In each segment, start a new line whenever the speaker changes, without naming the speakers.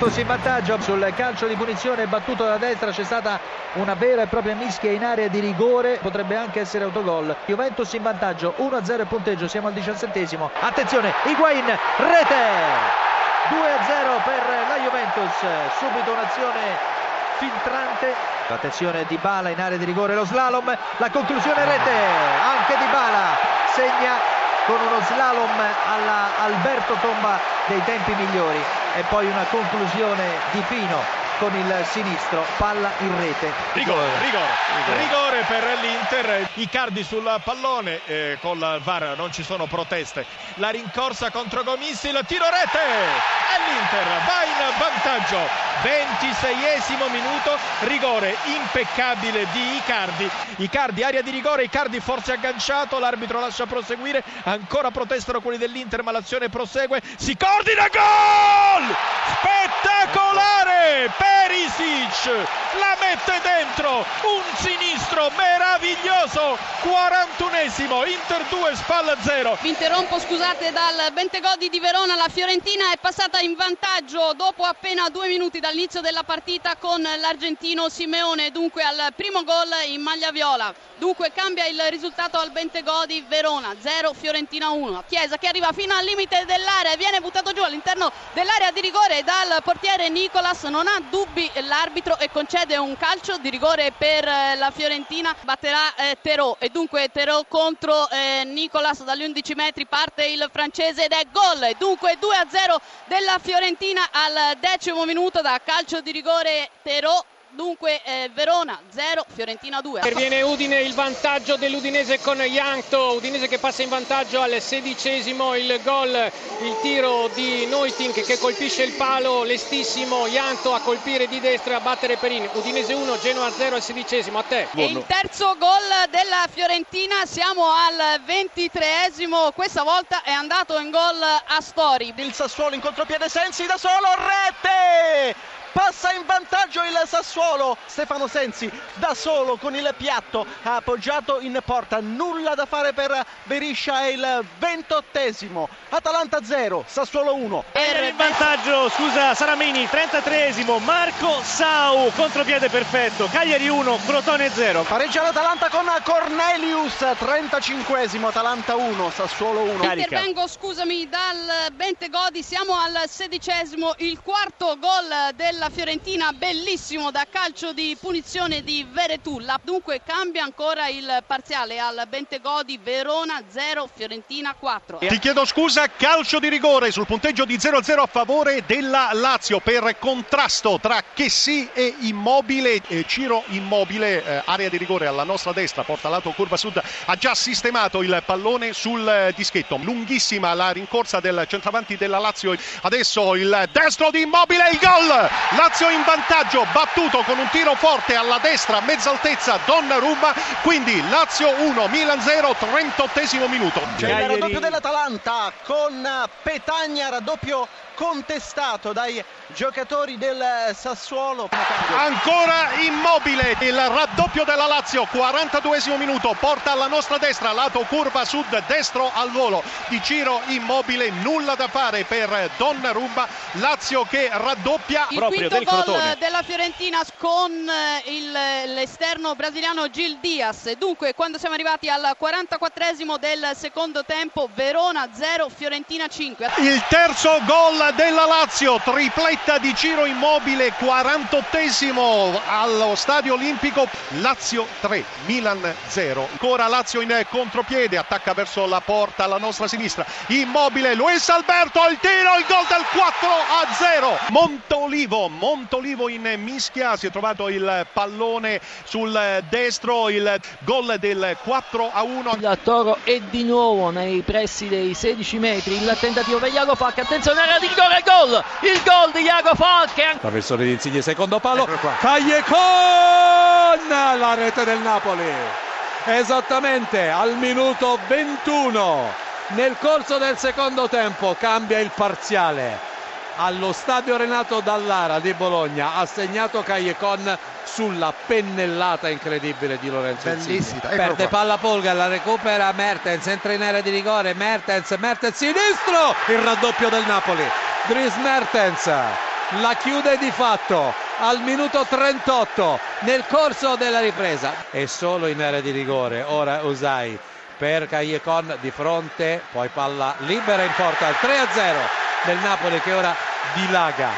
Juventus in vantaggio sul calcio di punizione battuto da destra c'è stata una vera e propria mischia in area di rigore potrebbe anche essere autogol. Juventus in vantaggio 1-0 il punteggio siamo al diciassettesimo. Attenzione Higuain rete! 2-0 per la Juventus subito un'azione filtrante. Attenzione di Bala in area di rigore lo slalom la conclusione rete anche di Bala segna con uno slalom alla Alberto Tomba dei tempi migliori e poi una conclusione di Pino con il sinistro, palla in rete.
Rigore, rigore, rigore, rigore per l'Inter, Icardi sul pallone, eh, con il VAR non ci sono proteste, la rincorsa contro Gomissi, il tiro rete. E l'Inter va in vantaggio, 26esimo minuto, rigore impeccabile di Icardi, Icardi area di rigore, Icardi forse agganciato, l'arbitro lascia proseguire, ancora protestano quelli dell'Inter ma l'azione prosegue, si coordina, gol! Spettacolare! Perisic la mette dentro un sinistro meraviglioso 41esimo Inter 2 spalla 0
vi interrompo scusate dal Bentegodi di Verona la Fiorentina è passata in vantaggio dopo appena due minuti dall'inizio della partita con l'argentino Simeone. Dunque al primo gol in maglia viola. Dunque cambia il risultato al Bentegodi Verona. 0 Fiorentina 1 Chiesa che arriva fino al limite dell'area viene buttato giù all'interno dell'area di rigore dal portiere Nicolas. Non ha dubbi l'arbitro e concede un calcio di rigore per eh, la Fiorentina. Batterà eh, Terò. E dunque Terò contro eh, Nicolas dagli 11 metri. Parte il francese ed è gol. E dunque 2 a 0 della Fiorentina al decimo minuto da calcio di rigore Terò Dunque eh, Verona 0, Fiorentina 2.
Perviene Udine il vantaggio dell'Udinese con Jankto, Udinese che passa in vantaggio al sedicesimo, il gol, il tiro di Neutink che colpisce il palo, lestissimo, Jankto a colpire di destra a battere Perin, Udinese 1, Genoa 0 al sedicesimo, a te.
E il terzo gol della Fiorentina, siamo al ventitreesimo, questa volta è andato in gol Astori.
Il Sassuolo in contropiede Sensi da solo, rete! Passa in vantaggio il Sassuolo. Stefano Sensi da solo con il piatto ha appoggiato in porta. Nulla da fare per Beriscia è il ventottesimo. Atalanta 0 Sassuolo 1
era in vantaggio scusa Saramini 33esimo Marco Sau contropiede perfetto. Cagliari 1 Crotone 0
pareggia l'Atalanta con Cornelius 35esimo Atalanta 1 Sassuolo 1
intervengo scusami dal Bentegodi siamo al sedicesimo il quarto gol del della Fiorentina, bellissimo da calcio di punizione di Veretulla. Dunque cambia ancora il parziale al Bentegodi, Verona 0, Fiorentina 4.
Ti chiedo scusa, calcio di rigore sul punteggio di 0-0 a favore della Lazio per contrasto tra Chessy e Immobile. Ciro Immobile, eh, area di rigore alla nostra destra, porta lato curva sud, ha già sistemato il pallone sul eh, dischetto. Lunghissima la rincorsa del centravanti della Lazio. Adesso il destro di Immobile, il gol! Lazio in vantaggio, battuto con un tiro forte alla destra, a mezza altezza Donnarumma, quindi Lazio 1, Milan 0, 38 minuto.
C'è il raddoppio dell'Atalanta con Petagna, raddoppio contestato dai giocatori del Sassuolo.
Ancora immobile il raddoppio della Lazio, 42 minuto, porta alla nostra destra, lato curva sud, destro al volo di Ciro immobile, nulla da fare per Donnarumma, Lazio che raddoppia
il proprio del gol della Fiorentina con eh, il, l'esterno brasiliano Gil Diaz. Dunque, quando siamo arrivati al 44 del secondo tempo, Verona 0, Fiorentina 5.
Il terzo gol della Lazio, tripletta di Ciro Immobile, 48esimo allo Stadio Olimpico, Lazio 3, Milan 0. Ancora Lazio in contropiede, attacca verso la porta alla nostra sinistra, Immobile, Luis Alberto, il tiro, il gol del 4 a 0. Montolivo, Montolivo in mischia, si è trovato il pallone sul destro, il gol del 4 a 1.
Il Toro è di nuovo nei pressi dei 16 metri, il tentativo per Iago Falk, attenzione, era di rigore, il gol, il gol di Iago Falk.
Traversone di Insigne, secondo palo, Cagliecon, la rete del Napoli. Esattamente al minuto 21 nel corso del secondo tempo cambia il parziale. Allo stadio Renato Dallara di Bologna ha segnato Cagliecon sulla pennellata incredibile di Lorenzo
Bellissima.
perde palla Polga la recupera Mertens entra in area di rigore Mertens Mertens sinistro! Il raddoppio del Napoli Dries Mertens la chiude di fatto al minuto 38 nel corso della ripresa. È solo in area di rigore ora Usai per Callecon di fronte poi palla libera in porta il 3 a 0 del Napoli che ora dilaga.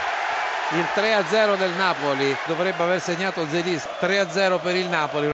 Il 3 a 0 del Napoli dovrebbe aver segnato Zelis 3 a 0 per il Napoli